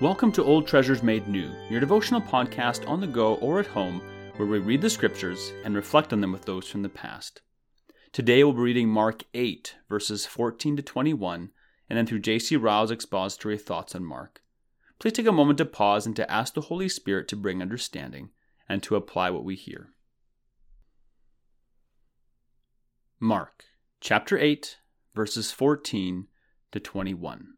Welcome to Old Treasures Made New, your devotional podcast on the go or at home, where we read the scriptures and reflect on them with those from the past. Today we'll be reading Mark 8, verses 14 to 21, and then through J.C. Ryle's expository thoughts on Mark. Please take a moment to pause and to ask the Holy Spirit to bring understanding and to apply what we hear. Mark chapter 8, verses 14 to 21.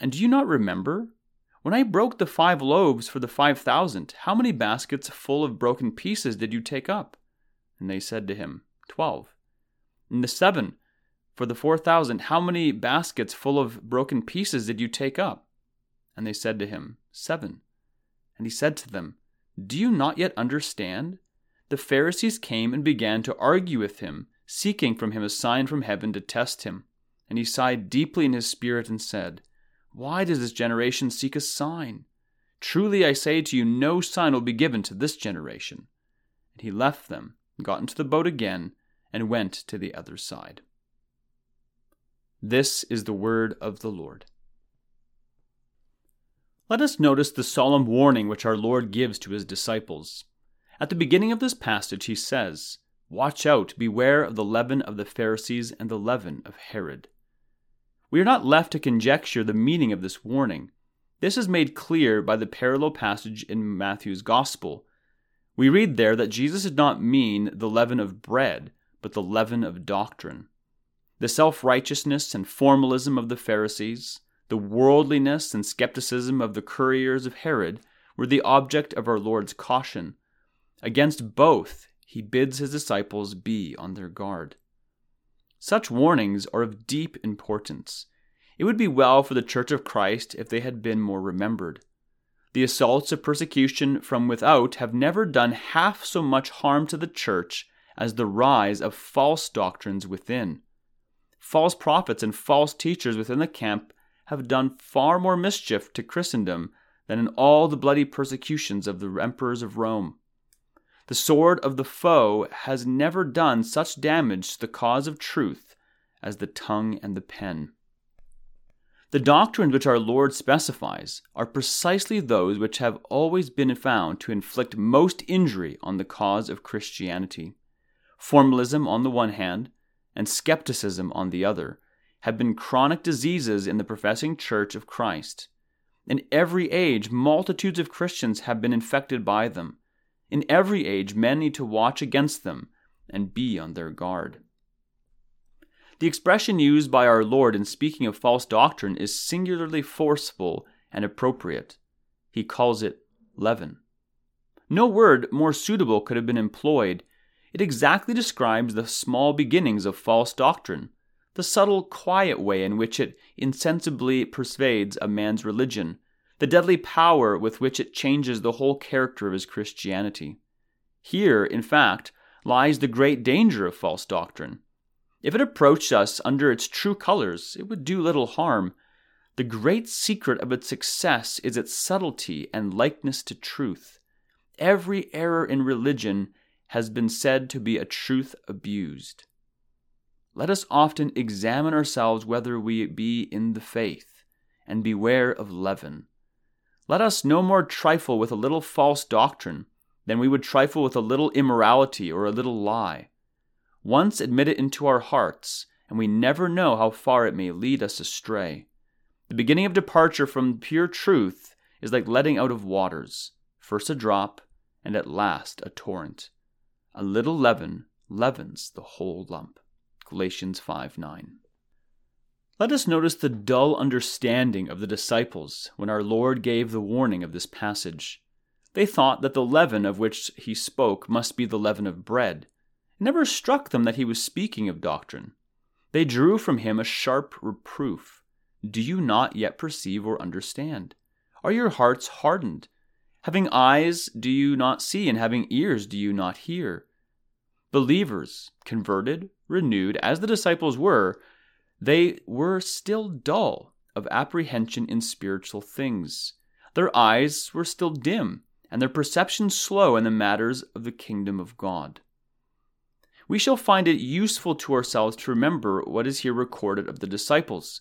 And do you not remember? When I broke the five loaves for the five thousand, how many baskets full of broken pieces did you take up? And they said to him, Twelve. And the seven for the four thousand, how many baskets full of broken pieces did you take up? And they said to him, Seven. And he said to them, Do you not yet understand? The Pharisees came and began to argue with him, seeking from him a sign from heaven to test him. And he sighed deeply in his spirit and said, why does this generation seek a sign? Truly I say to you, no sign will be given to this generation. And he left them, got into the boat again, and went to the other side. This is the word of the Lord. Let us notice the solemn warning which our Lord gives to his disciples. At the beginning of this passage, he says, Watch out, beware of the leaven of the Pharisees and the leaven of Herod. We are not left to conjecture the meaning of this warning. This is made clear by the parallel passage in Matthew's Gospel. We read there that Jesus did not mean the leaven of bread, but the leaven of doctrine. The self righteousness and formalism of the Pharisees, the worldliness and skepticism of the couriers of Herod were the object of our Lord's caution. Against both, he bids his disciples be on their guard. Such warnings are of deep importance. It would be well for the Church of Christ if they had been more remembered. The assaults of persecution from without have never done half so much harm to the Church as the rise of false doctrines within. False prophets and false teachers within the camp have done far more mischief to Christendom than in all the bloody persecutions of the emperors of Rome. The sword of the foe has never done such damage to the cause of truth as the tongue and the pen. The doctrines which our Lord specifies are precisely those which have always been found to inflict most injury on the cause of Christianity. Formalism on the one hand, and skepticism on the other, have been chronic diseases in the professing Church of Christ. In every age, multitudes of Christians have been infected by them. In every age, men need to watch against them and be on their guard. The expression used by our Lord in speaking of false doctrine is singularly forceful and appropriate. He calls it leaven. No word more suitable could have been employed. It exactly describes the small beginnings of false doctrine, the subtle, quiet way in which it insensibly pervades a man's religion, the deadly power with which it changes the whole character of his Christianity. Here, in fact, lies the great danger of false doctrine. If it approached us under its true colors, it would do little harm. The great secret of its success is its subtlety and likeness to truth. Every error in religion has been said to be a truth abused. Let us often examine ourselves whether we be in the faith, and beware of leaven. Let us no more trifle with a little false doctrine than we would trifle with a little immorality or a little lie. Once admit it into our hearts, and we never know how far it may lead us astray. The beginning of departure from pure truth is like letting out of waters, first a drop, and at last a torrent. A little leaven leavens the whole lump. Galatians 5 9. Let us notice the dull understanding of the disciples when our Lord gave the warning of this passage. They thought that the leaven of which he spoke must be the leaven of bread. It never struck them that he was speaking of doctrine. They drew from him a sharp reproof. Do you not yet perceive or understand? Are your hearts hardened? Having eyes, do you not see? And having ears, do you not hear? Believers, converted, renewed, as the disciples were, they were still dull of apprehension in spiritual things. Their eyes were still dim, and their perception slow in the matters of the kingdom of God. We shall find it useful to ourselves to remember what is here recorded of the disciples.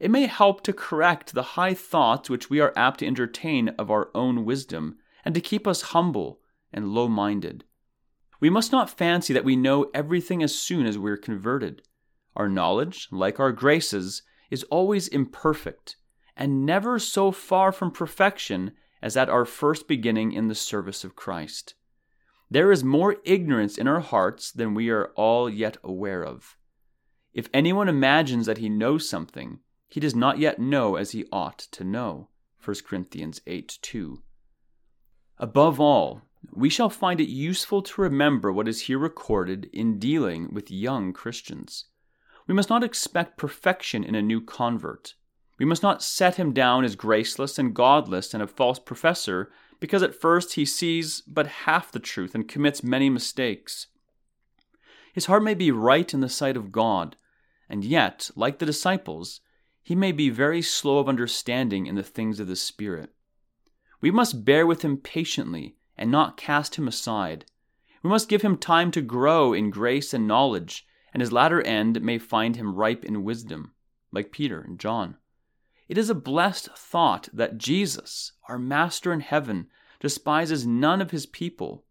It may help to correct the high thoughts which we are apt to entertain of our own wisdom, and to keep us humble and low minded. We must not fancy that we know everything as soon as we are converted. Our knowledge, like our graces, is always imperfect, and never so far from perfection as at our first beginning in the service of Christ. There is more ignorance in our hearts than we are all yet aware of. If anyone imagines that he knows something, he does not yet know as he ought to know. 1 Corinthians 8 2. Above all, we shall find it useful to remember what is here recorded in dealing with young Christians. We must not expect perfection in a new convert. We must not set him down as graceless and godless and a false professor because at first he sees but half the truth and commits many mistakes. His heart may be right in the sight of God, and yet, like the disciples, he may be very slow of understanding in the things of the Spirit. We must bear with him patiently and not cast him aside. We must give him time to grow in grace and knowledge, and his latter end may find him ripe in wisdom, like Peter and John. It is a blessed thought that Jesus, our Master in heaven, despises none of his people.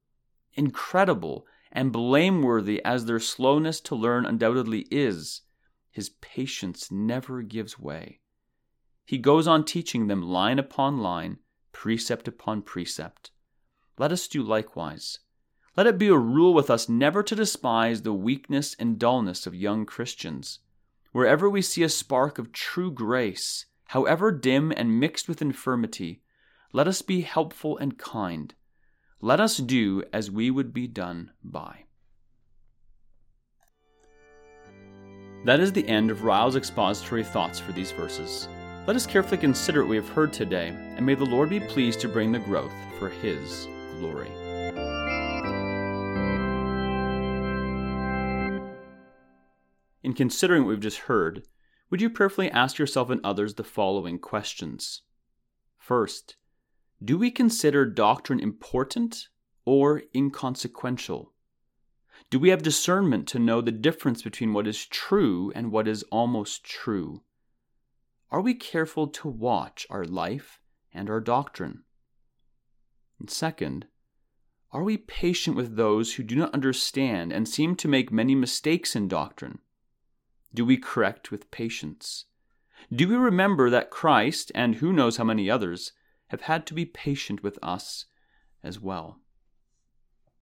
Incredible and blameworthy as their slowness to learn undoubtedly is, his patience never gives way. He goes on teaching them line upon line, precept upon precept. Let us do likewise. Let it be a rule with us never to despise the weakness and dullness of young Christians. Wherever we see a spark of true grace, however dim and mixed with infirmity, let us be helpful and kind. Let us do as we would be done by. That is the end of Ryle's expository thoughts for these verses. Let us carefully consider what we have heard today, and may the Lord be pleased to bring the growth for His glory. In considering what we've just heard, would you prayerfully ask yourself and others the following questions? First, do we consider doctrine important or inconsequential? Do we have discernment to know the difference between what is true and what is almost true? Are we careful to watch our life and our doctrine? And second, are we patient with those who do not understand and seem to make many mistakes in doctrine? Do we correct with patience? Do we remember that Christ, and who knows how many others, have had to be patient with us as well?